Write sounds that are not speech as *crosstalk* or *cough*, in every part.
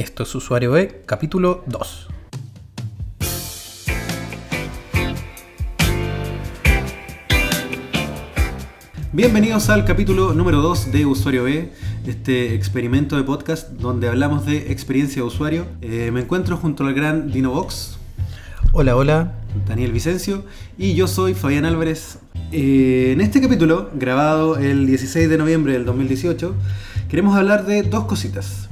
Esto es Usuario B, capítulo 2. Bienvenidos al capítulo número 2 de Usuario B, este experimento de podcast donde hablamos de experiencia de usuario. Eh, me encuentro junto al gran Dinobox, Hola, hola. Daniel Vicencio, y yo soy Fabián Álvarez. Eh, en este capítulo, grabado el 16 de noviembre del 2018, queremos hablar de dos cositas.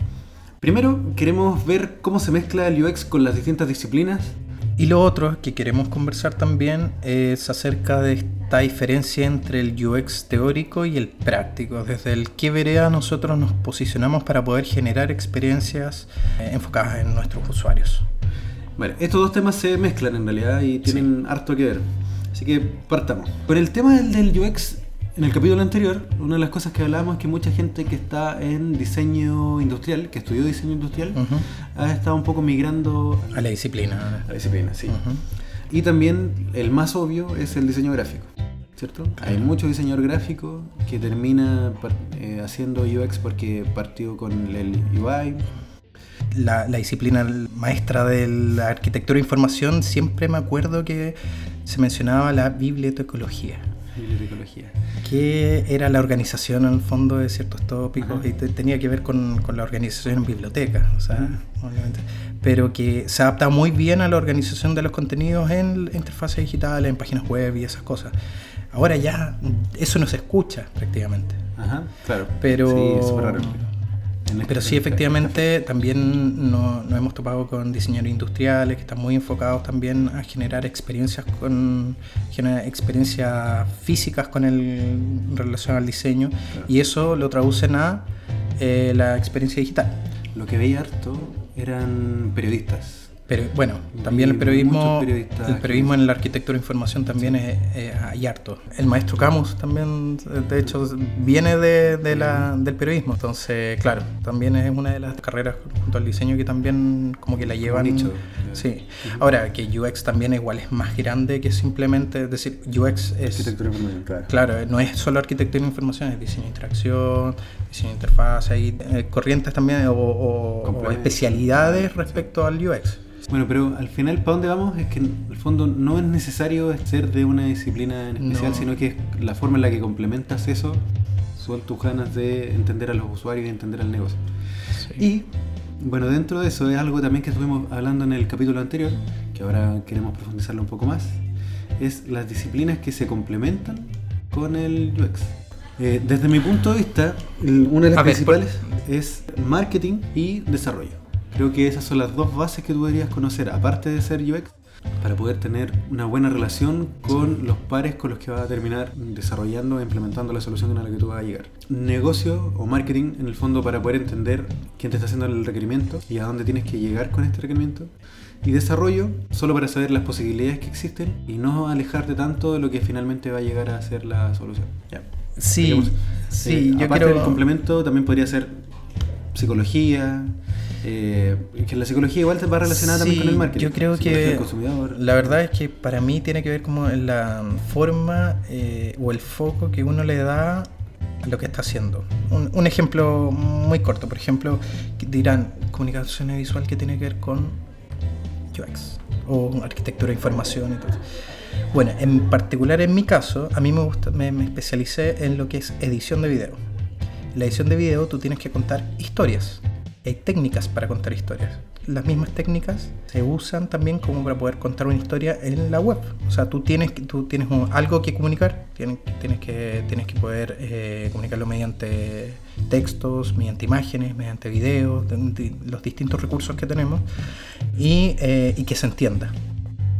Primero, queremos ver cómo se mezcla el UX con las distintas disciplinas. Y lo otro que queremos conversar también es acerca de esta diferencia entre el UX teórico y el práctico. Desde el que vereda nosotros nos posicionamos para poder generar experiencias eh, enfocadas en nuestros usuarios. Bueno, estos dos temas se mezclan en realidad y tienen harto que ver. Así que partamos. Con el tema del, del UX, en el capítulo anterior, una de las cosas que hablábamos es que mucha gente que está en diseño industrial, que estudió diseño industrial, ha estado un poco migrando A la disciplina. a la disciplina, sí. Y también el más obvio es el diseño gráfico, ¿cierto? Hay mucho diseñador gráfico que termina eh, haciendo UX porque partió con el UI. La, la disciplina maestra de la arquitectura de información, siempre me acuerdo que se mencionaba la bibliotecología. Bibliotecología. que era la organización en el fondo de ciertos tópicos Ajá. y te- tenía que ver con, con la organización en bibliotecas, o sea, Mm. obviamente. pero que se adapta muy bien a la organización de los contenidos en interfaces digitales, en páginas web y esas cosas. Ahora ya eso no se escucha prácticamente. Ajá, claro. Pero- Sí, es raro. Pero sí, efectivamente, también no- nos hemos topado con diseñadores industriales que están muy enfocados también a generar experiencias con generar experiencias físicas con el en relación al diseño Claro. y eso lo traducen a eh, la experiencia digital. Lo que veía harto eran periodistas. Pero bueno, también el periodismo, el periodismo en la arquitectura de información también es, hay harto. El maestro Camus también, de hecho, viene de, de la, del periodismo. Entonces, claro, también es una de las carreras junto al diseño que también como que la llevan. nicho. Sí. Ahora, que UX también igual es más grande que simplemente, es decir, UX es... Arquitectura de información, claro. Claro, no es solo arquitectura de información, es diseño de interacción, diseño de interfaz, hay eh, corrientes también o, o- o especialidades respecto al UX. Bueno, pero al final, ¿para dónde vamos? Es que en el fondo no es necesario ser de una disciplina en especial, No. sino que es la forma en la que complementas eso son tus ganas de entender a los usuarios y entender al negocio. Y bueno, dentro de eso es algo también que estuvimos hablando en el capítulo anterior, que ahora queremos profundizarlo un poco más, es las disciplinas que se complementan con el UX. Eh, desde mi punto de vista, una de las A ver, principales es marketing y desarrollo. Creo que esas son las dos bases que tú deberías conocer, aparte de ser UX, para poder tener una buena relación con los pares con los que vas a terminar desarrollando e implementando la solución a la que tú vas a llegar. Negocio o marketing, en el fondo, para poder entender quién te está haciendo el requerimiento y a dónde tienes que llegar con este requerimiento. Y desarrollo, solo para saber las posibilidades que existen y no alejarte tanto de lo que finalmente va a llegar a ser la solución. Ya. Sí, Digamos, sí, eh, yo aparte creo... del complemento también podría ser psicología, eh, que la psicología igual va relacionada también Sí, con el marketing. Yo creo que la verdad es que para mí tiene que ver como la forma eh, o el foco que uno le da a lo que está haciendo. Un, un ejemplo muy corto, por ejemplo, dirán comunicación visual que tiene que ver con UX o arquitectura de información y todo. Bueno, en particular en mi caso, a mí me gusta, me, me especialicé en lo que es edición de video. En la edición de video tú tienes que contar historias. Hay técnicas para contar historias. Las mismas técnicas se usan también como para poder contar una historia en la web. O sea, tú tienes, tú tienes algo que comunicar, tienes, que, tienes que poder eh, comunicarlo mediante textos, mediante imágenes, mediante videos, de- de los distintos recursos que tenemos y, eh, y que se entienda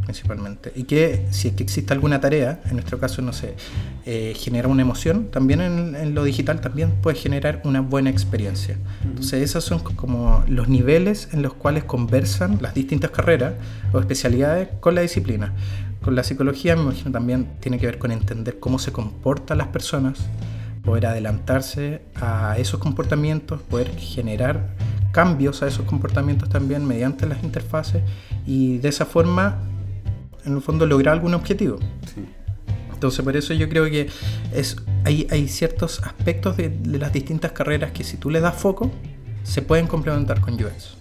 principalmente. Y que si es que existe alguna tarea, en nuestro caso, no sé, eh, genera una emoción, también en, en lo digital también puede generar una buena experiencia. Entonces esos son co- como los niveles en los cuales conversan las distintas carreras o especialidades con la disciplina. Con la psicología, me imagino, también tiene que ver con entender cómo se comportan las personas, poder adelantarse a esos comportamientos, poder generar cambios a esos comportamientos también mediante las interfaces y de esa forma en el fondo lograr algún objetivo. Sí. Entonces por eso yo creo que es, hay, hay ciertos aspectos de, de las distintas carreras que si tú le das foco, se pueden complementar con UX.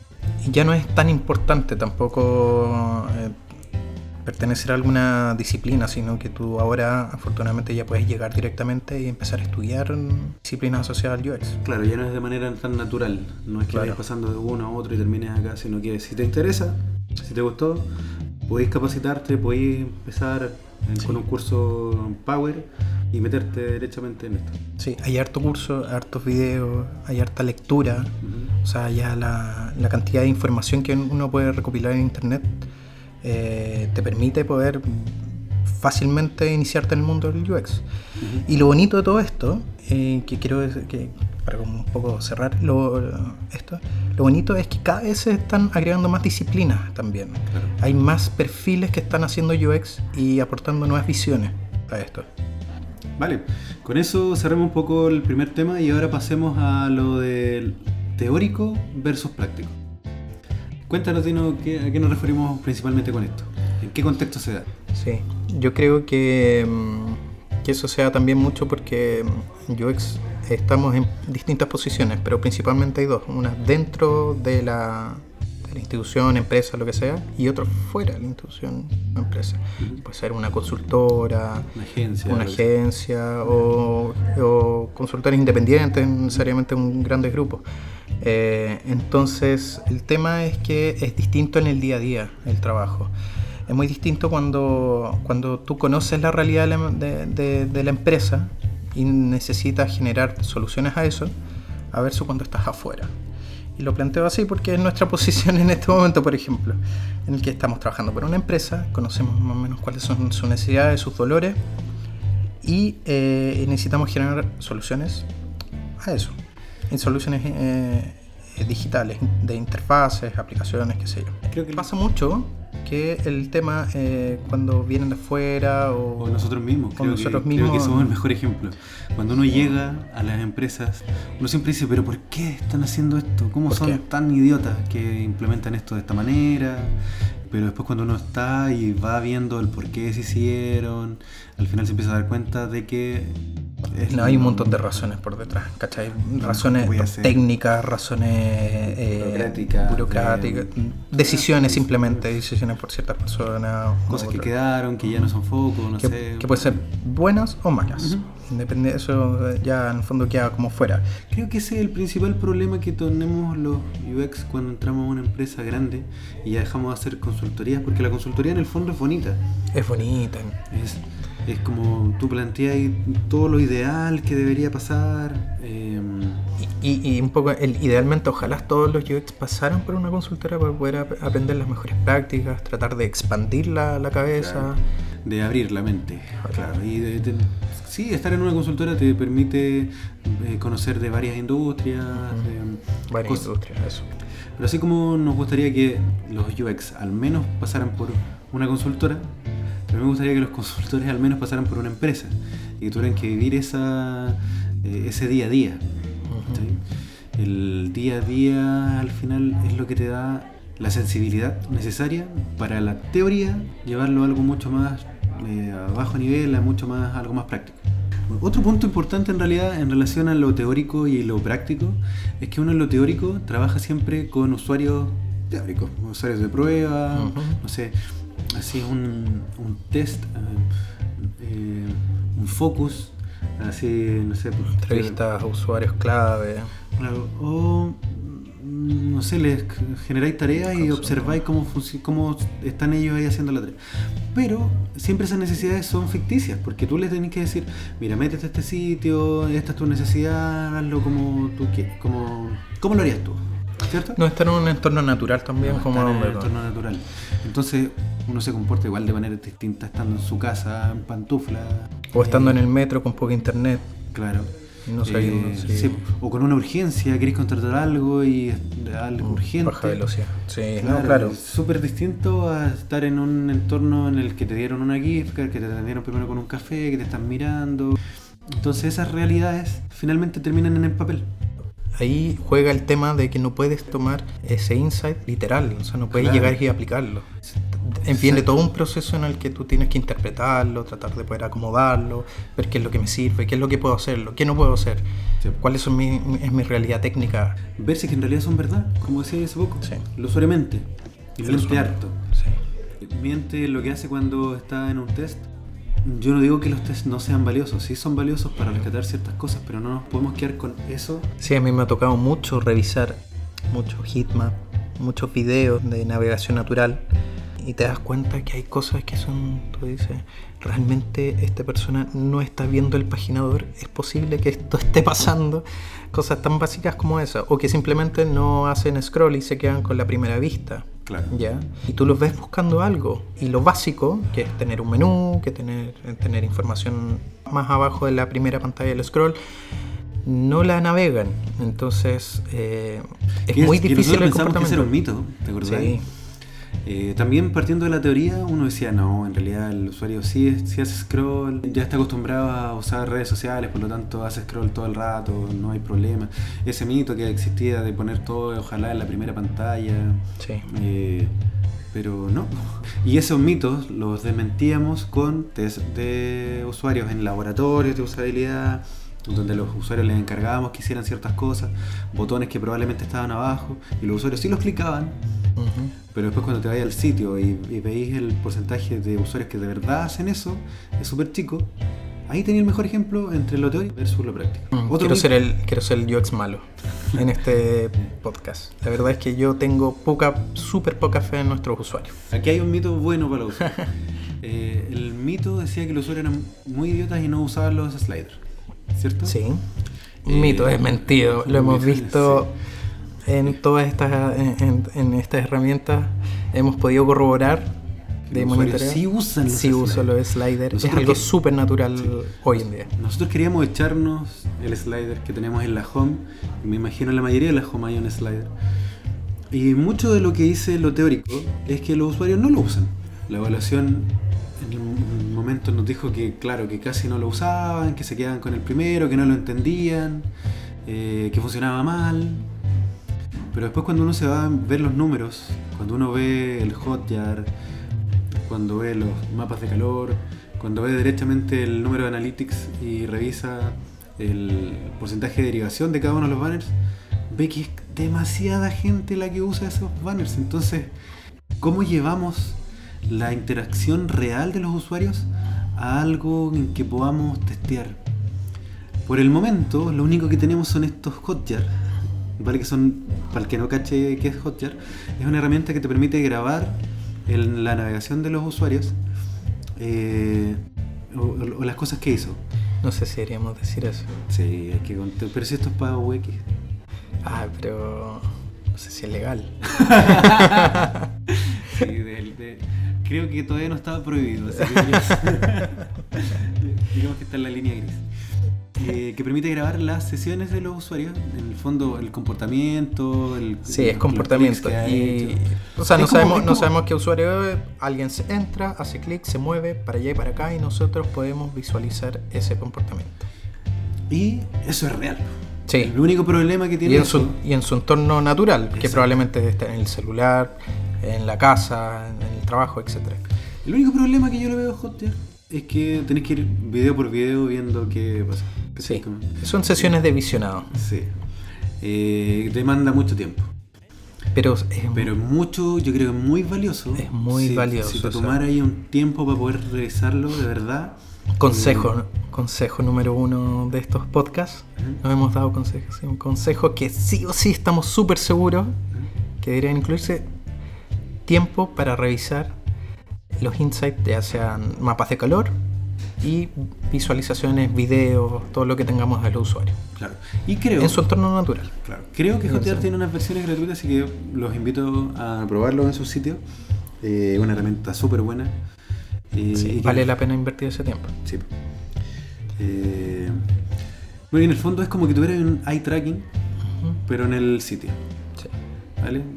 ya no es tan importante tampoco eh, pertenecer a alguna disciplina, sino que tú ahora afortunadamente ya puedes llegar directamente y empezar a estudiar disciplinas asociadas al UX. Claro, ya no es de manera tan natural, no es que Claro. vayas pasando de uno a otro y termines acá, sino que si te interesa, si te gustó, podéis capacitarte, podéis empezar en- con un curso Power y meterte derechamente en esto. Sí, hay harto curso, hartos videos, hay harta lectura, o sea, ya la, la cantidad de información que uno puede recopilar en internet eh, te permite poder fácilmente iniciarte en el mundo del UX. Y lo bonito de todo esto, eh, que quiero que para como un poco cerrar lo, esto, lo bonito es que cada vez se están agregando más disciplinas también. Claro. Hay más perfiles que están haciendo UX y aportando nuevas visiones a esto. Vale, con eso cerremos un poco el primer tema y ahora pasemos a lo del teórico versus práctico. Cuéntanos, Dino, ¿qué- ¿a qué nos referimos principalmente con esto? ¿En qué contexto se da? Sí, yo creo que, mm, que eso sea también mucho porque mm, UX estamos en distintas posiciones, pero principalmente hay dos, una dentro de la, de la institución, empresa, lo que sea, y otra fuera de la institución empresa. Puede ser una consultora, Una agencia. una agencia o, o consultores independientes, necesariamente un grandes grupos. Eh, entonces, el tema es que es distinto en el día a día el trabajo. Es muy distinto cuando, cuando tú conoces la realidad de la, de- de- de la empresa y necesitas generar soluciones a eso, a versus cuando estás afuera. Y lo planteo así porque es nuestra *laughs* posición en este momento, por ejemplo, en el que estamos trabajando por una empresa, conocemos más o menos cuáles son sus necesidades, sus dolores, y eh, necesitamos generar soluciones a eso. Y soluciones eh, eh, digitales, de interfaces, aplicaciones, qué sé yo. Creo que Pasa mucho que el tema eh, cuando vienen de afuera o, O nosotros mismos, creo, nosotros que, creo que mismos, somos el mejor ejemplo. Cuando uno llega a las empresas, uno siempre dice, pero ¿por qué están haciendo esto? ¿Cómo ¿Por son qué? tan idiotas que implementan esto de esta manera? Pero después cuando uno está y va viendo el por qué se hicieron, al final se empieza a dar cuenta de que... es No, hay un montón de razones por detrás, ¿cachai? Razones a hacer? técnicas, razones eh, Burocráticas, burocráticas, de- decisiones simplemente, decisiones por ciertas personas. Cosas que quedaron, que ya no son foco, no que, sé. que pueden ser buenas o malas. Depende, eso ya en el fondo queda como fuera. Creo que ese es el principal problema que tenemos los UX cuando entramos a una empresa grande y ya dejamos de hacer consultorías, porque la consultoría en el fondo es bonita. Es bonita. Es, es como tú planteas todo lo ideal que debería pasar. eh, Y, y- y un poco, el, idealmente, ojalá todos los UX pasaran por una consultora para poder ap- aprender las mejores prácticas, tratar de expandir la, la cabeza. De abrir la mente. Claro. Y de- de- sí, estar en una consultora te permite eh, conocer de varias industrias. de Varias cosas- industrias, eso. Pero así como nos gustaría que los UX al menos pasaran por una consultora, también me gustaría que los consultores al menos pasaran por una empresa y que tuvieran que vivir esa, eh, ese día a día. ¿sí? El día a día al final es lo que te da la sensibilidad necesaria para la teoría llevarlo a algo mucho más eh, a bajo nivel, a mucho más algo más práctico. Otro punto importante en realidad en relación a lo teórico y lo práctico es que uno en lo teórico trabaja siempre con usuarios teóricos, usuarios de prueba, no sé, así un, un test, eh, eh, un focus, así, no sé, Entrevistas a usuarios clave. Claro, o no sé, les generáis tareas y observáis cómo, están ellos ahí haciendo la tarea. Pero siempre esas necesidades son ficticias, porque tú les tenés que decir, mira, métete a este sitio, esta es tu necesidad, hazlo como tú quieres, como, ¿cómo lo harías tú? ¿Cierto? No estar en un entorno natural también, No, como en el entorno natural. Entonces uno se comporta igual de manera distinta estando en su casa, en pantufla. O estando eh, en el metro con poca internet. Claro. No Eh, sí, o con una urgencia, querés contratar algo y algo urgente. Baja velocidad. Sí, Claro, no, claro. Es súper distinto a estar en un entorno en el que te dieron una gift card, que te atendieron primero con un café, que te están mirando. Entonces esas realidades finalmente terminan en el papel. Ahí juega el tema de que no puedes tomar ese insight literal, o sea, no puedes Claro. llegar y aplicarlo. Exacto. todo un proceso en el que tú tienes que interpretarlo, tratar de poder acomodarlo, ver qué es lo que me sirve, qué es lo que puedo hacerlo, qué no puedo hacer, Sí. cuál son mi, es mi realidad técnica. Ver si es que en realidad son verdad, como decía hace poco. Sí. El usuario mente. Y harto. Sí. Miente lo que hace cuando está en un test. Yo no digo que los tests no sean valiosos, sí son valiosos para rescatar ciertas cosas, pero no nos podemos quedar con eso. Sí, a mí me ha tocado mucho revisar muchos heatmap, muchos videos de navegación natural y te das cuenta que hay cosas que son, tú dices, realmente esta persona no está viendo el paginador, es posible que esto *laughs* esté pasando, cosas tan básicas como esa, o que simplemente no hacen scroll y se quedan con la primera vista. Claro. ¿Ya? Y tú los ves buscando algo. Y lo básico, que es tener un menú, que tener, tener información más abajo de la primera pantalla del scroll, no la navegan. Entonces, eh, es muy difícil el que era un mito, ¿te acordás? Sí. Eh, también partiendo de la teoría, uno decía, no, en realidad el usuario sí, sí hace scroll, ya está acostumbrado a usar redes sociales, por lo tanto hace scroll todo el rato, no hay problema. Ese mito que existía de poner todo, ojalá en la primera pantalla, Sí. eh, pero no. Y esos mitos los desmentíamos con test de usuarios en laboratorios de usabilidad, donde los usuarios les encargábamos que hicieran ciertas cosas, botones que probablemente estaban abajo, y los usuarios sí los clicaban, Ujú. Pero después cuando te vayas al sitio y, y veis el porcentaje de usuarios que de verdad hacen eso, es súper chico. Ahí tenía el mejor ejemplo entre lo teórico versus lo práctico. Mm, Otro Quiero ser, el, quiero ser el UX malo en este *laughs* podcast. La verdad es que yo tengo poca, súper poca fe en nuestros usuarios. Aquí hay un mito bueno para los usuarios. *laughs* Eh, el mito decía que los usuarios eran muy idiotas y no usaban los sliders. ¿Cierto? Sí. Eh, Un mito, es mentido. Lo hemos sí. En todas estas en, en- estas herramientas. Hemos podido corroborar de Los monitoreo. sí usan los Sí uso sliders. los sliders. Es algo que- súper natural hoy en día. Nosotros queríamos echarnos el slider que tenemos en la home. Me imagino en la mayoría de las home hay un slider. Y mucho de lo que dice lo teórico es que los usuarios no lo usan. La evaluación en un momento nos dijo que, claro, que casi no lo usaban, que se quedaban con el primero, que no lo entendían, eh, que funcionaba mal. Pero después cuando uno se va a ver los números, cuando uno ve el Hotjar, cuando ve los mapas de calor, cuando ve directamente el número de analytics y revisa el porcentaje de derivación de cada uno de los banners, ve que es demasiada gente la que usa esos banners. Entonces, ¿cómo llevamos la interacción real de los usuarios a algo en que podamos testear? Por el momento, lo único que tenemos son estos Hotjar, ¿vale? Que son, para el que no cache qué es Hotjar, es una herramienta que te permite grabar la navegación de los usuarios eh, o, o- o las cosas que hizo. No sé si deberíamos decir eso. Sí, hay que contar. Pero si esto es para UX. Ah, pero no sé si es legal. *laughs* Sí, del- de- creo que todavía no estaba prohibido. así que- *laughs* digamos que está en la línea gris. Eh, que permite grabar las sesiones de los usuarios, en el fondo el comportamiento, el, Sí, es comportamiento. Y, o sea, Es no como- sabemos, no como- sabemos qué usuario es. Alguien se entra, hace clic, se mueve para allá y para acá y nosotros podemos visualizar ese comportamiento. Y eso es real. Sí. El único problema que tiene Y en, su, y en su entorno natural, que probablemente esté en el celular, en la casa, en el trabajo, etc. El único problema que yo le veo a Hotjar es que tenés que ir video por video viendo qué pasa. Sí, son sesiones de visionado. Sí. Eh, demanda mucho tiempo. Pero es Pero mucho, yo creo que es muy valioso. Es muy Si- valioso Si te tomara ahí un tiempo para poder revisarlo, de verdad. consejo, consejo número uno de estos podcasts. Nos hemos dado consejos. Un consejo que sí o sí estamos súper seguros que deberían incluirse tiempo para revisar los insights, ya sean mapas de calor y visualizaciones, videos, todo lo que tengamos del usuario. Claro. Y creo. En su entorno natural. Claro. Creo que Hotjar tiene unas versiones gratuitas, así que los invito a probarlo en su sitio. Eh, una herramienta súper buena. Eh, Sí, y que- vale la pena invertir ese tiempo. Sí. Eh, bueno, y en el fondo es como que tuviera un eye tracking, pero en el sitio.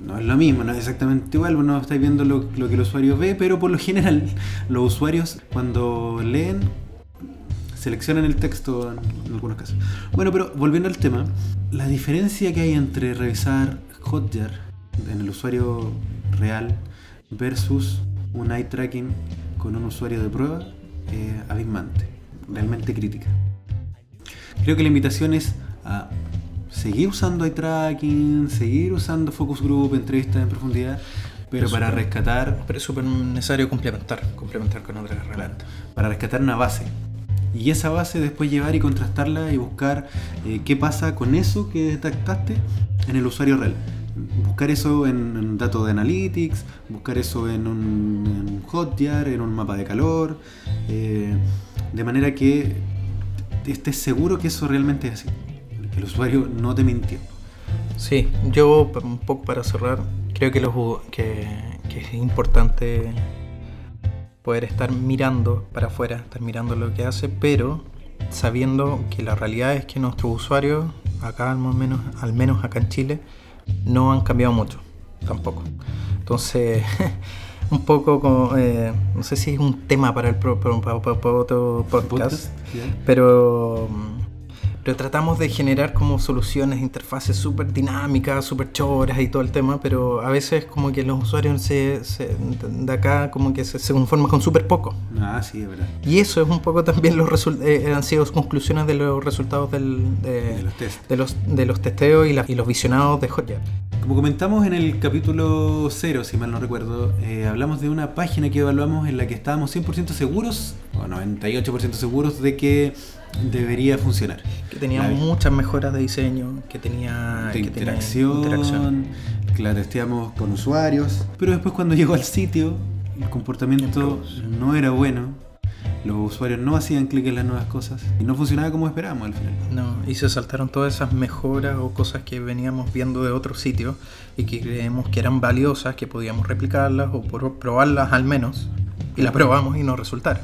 No es lo mismo, no es exactamente igual, no estáis viendo lo, que el usuario ve, pero por lo general *laughs* los usuarios cuando leen seleccionan el texto en algunos casos. Bueno, pero volviendo al tema, la diferencia que hay entre revisar Hotjar en el usuario real versus un eye tracking con un usuario de prueba eh, abismante, realmente crítica. Creo que la invitación es a seguir usando eye tracking, seguir usando focus group, entrevistas en profundidad, pero, Pero para rescatar Pero es súper necesario complementar, complementar con otras herramientas. para rescatar una base. Y esa base después llevar y contrastarla y buscar eh, qué pasa con eso que detectaste en el usuario real. Buscar eso en, en datos de analytics, buscar eso en un, en un Hotjar, en un mapa de calor, eh, de manera que estés seguro que eso realmente es así. El usuario no te mintió. Sí, yo un poco para cerrar, creo que, los, que, que es importante poder estar mirando para afuera, estar mirando lo que hace, pero sabiendo que la realidad es que nuestros usuarios, acá al menos, al menos acá en Chile, no han cambiado mucho, tampoco. Entonces, *laughs* un poco como, eh, no sé si es un tema para, el pro- para, para- para- para otro podcast, pero, pero tratamos de generar como soluciones, interfaces súper dinámicas, súper choras y todo el tema, pero a veces como que los usuarios se, se- de acá como que se, se conforman con súper poco. Ah, sí, es verdad. Y eso es un poco también los resul- eh, han sido conclusiones de los resultados del, de, De los test. de los, de los testeos y, la- y los visionados de Hotjar. Como comentamos en el capítulo 0, si mal no recuerdo, eh, hablamos de una página que evaluamos en la que estábamos 100% seguros, o 98% seguros de que debería funcionar. Que tenía La- muchas mejoras de diseño, que tenía, de que tenía interacción, interacción. que la testeamos con usuarios, pero después cuando llegó al sitio, el comportamiento no era bueno, los usuarios no hacían clic en las nuevas cosas y no funcionaba como esperábamos al final. No, y se saltaron todas esas mejoras o cosas que veníamos viendo de otros sitios y que creemos que eran valiosas, que podíamos replicarlas o probarlas al menos. Y las probamos y nos resultaron.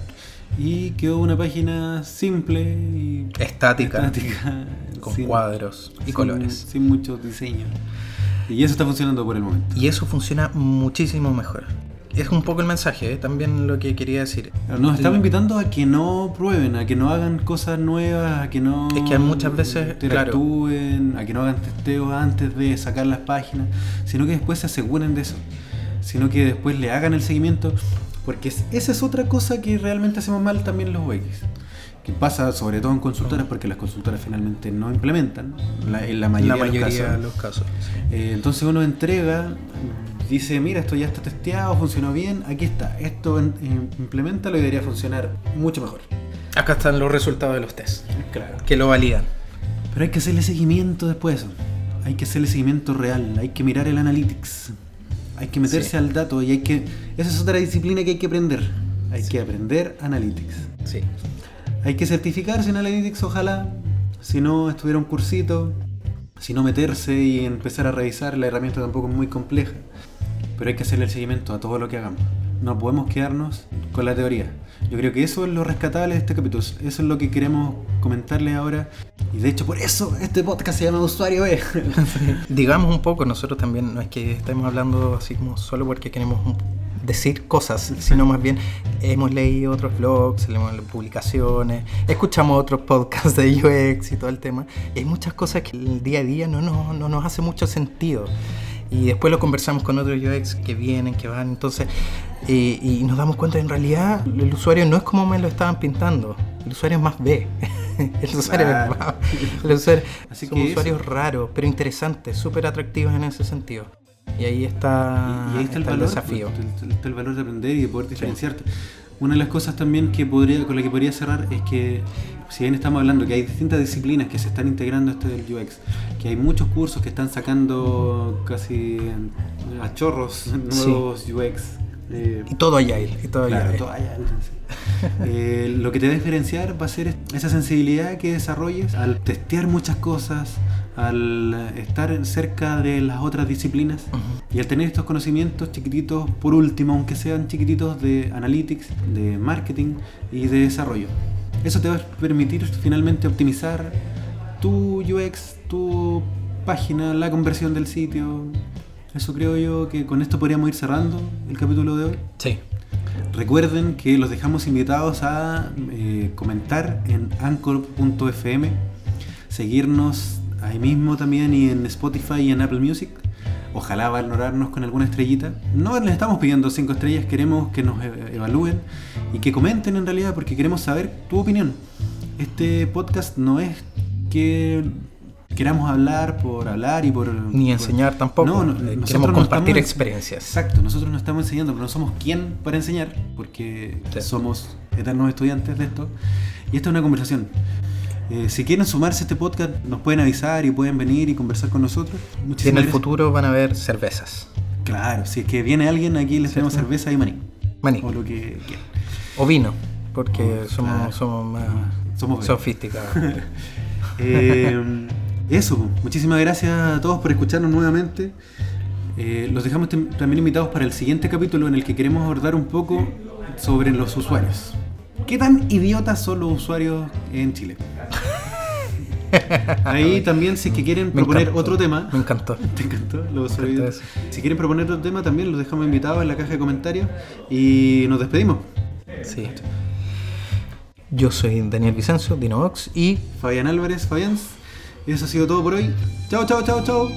Y quedó una página simple y Estática, estática, con sin- cuadros y sin- colores. Sin mucho diseño. Y eso está funcionando por el momento. Y eso funciona muchísimo mejor. Es un poco el mensaje, ¿eh? también lo que quería decir. Nos estamos invitando a que no prueben, a que no hagan cosas nuevas, a que no Es que muchas veces, interactúen, a que no hagan testeos antes de sacar las páginas, sino que después se aseguren de eso, sino que después le hagan el seguimiento, porque es- esa es otra cosa que realmente hacemos mal también los UX, que pasa sobre todo en consultoras, porque las consultoras finalmente no implementan, la- en la mayoría, la mayoría de los casos. los casos. sí. Eh, entonces uno entrega, dice, mira, esto ya está testeado, funcionó bien, aquí está, esto en- eh, implementalo y debería funcionar mucho mejor. Acá están los resultados de los tests, Claro. que lo validan. Pero hay que hacerle seguimiento después de eso. Hay que hacerle seguimiento real, hay que mirar el analytics, hay que meterse Sí. al dato y hay que... Esa es otra disciplina que hay que aprender. Hay que aprender analytics. Sí. Hay que certificarse en Analytics, ojalá. Si no, estuviera un cursito. Si no, meterse y empezar a revisar. La herramienta tampoco es muy compleja. Pero hay que hacerle el seguimiento a todo lo que hagamos. No podemos quedarnos con la teoría. Yo creo que eso es lo rescatable de este capítulo. Eso es lo que queremos comentarles ahora. Y de hecho, por eso este podcast se llama Usuario E. *laughs* Digamos un poco, nosotros también, no es que estemos hablando así como solo porque queremos decir cosas, sino más bien hemos leído otros blogs, leemos publicaciones, escuchamos otros podcasts de UX y todo el tema. Y hay muchas cosas que el día a día no nos, no nos hace mucho sentido. Y después lo conversamos con otros UX que vienen, que van, entonces, y, y nos damos cuenta que en realidad el usuario no es como me lo estaban pintando, el usuario es más B. *laughs* el usuario Claro. es más el usuario- Así son que usuarios eso. raros, pero interesantes, súper atractivos en ese sentido. Y ahí está, y ahí está el valor, desafío. pues, Está el valor de aprender y de poder diferenciarte. Una de las cosas también que podría, con la que podría cerrar es que, si bien estamos hablando que hay distintas disciplinas que se están integrando a esto del UX, que hay muchos cursos que están sacando casi a chorros nuevos UX. Eh, Y todo agile, y todo Claro, agile. todo allá, entonces. *laughs* Eh, lo que te va a diferenciar va a ser esa sensibilidad que desarrolles al testear muchas cosas, al estar cerca de las otras disciplinas Ujú. y al tener estos conocimientos chiquititos, por último, aunque sean chiquititos, de analytics, de marketing y de desarrollo. Eso te va a permitir finalmente optimizar tu UX, tu página, la conversión del sitio. Eso creo yo que con esto podríamos ir cerrando el capítulo de hoy. Sí. Recuerden que los dejamos invitados a eh, comentar en anchor.fm, seguirnos ahí mismo también y en Spotify y en Apple Music, ojalá valorarnos con alguna estrellita. No les estamos pidiendo cinco estrellas, queremos que nos e- evalúen y que comenten en realidad porque queremos saber tu opinión. Este podcast no es que queramos hablar por hablar y por... Ni por- enseñar tampoco. No, no, Eh, nosotros Queremos no compartir estamos- experiencias. Exacto, nosotros no estamos enseñando, pero no somos quien para enseñar, porque Sí. somos eternos estudiantes de esto. Y esta es una conversación. Eh, si quieren sumarse a este podcast, nos pueden avisar y pueden venir y conversar con nosotros. Y en Muchísimas el gracias. futuro van a haber cervezas. Claro, si es que viene alguien, aquí les tenemos cerveza y maní. Maní. O lo que quieran. O vino, porque Oh, somos, claro. somos más Somos sofisticados. *laughs* Eh, eso, muchísimas gracias a todos por escucharnos nuevamente. Eh, los dejamos también invitados para el siguiente capítulo en el que queremos abordar un poco sobre los usuarios. ¿Qué tan idiotas son los usuarios en Chile? *laughs* Ahí también, si es que quieren Me proponer encantó, otro tema, Me encantó. *laughs* ¿Te encantó? Los encantó usuarios. eso. Si quieren proponer otro tema, también los dejamos invitados en la caja de comentarios y nos despedimos. Sí. Yo soy Daniel Vicencio, Dinovox, y Fabián Álvarez, Fabián. Eso ha sido todo por hoy. Chao, chao, chao, chao.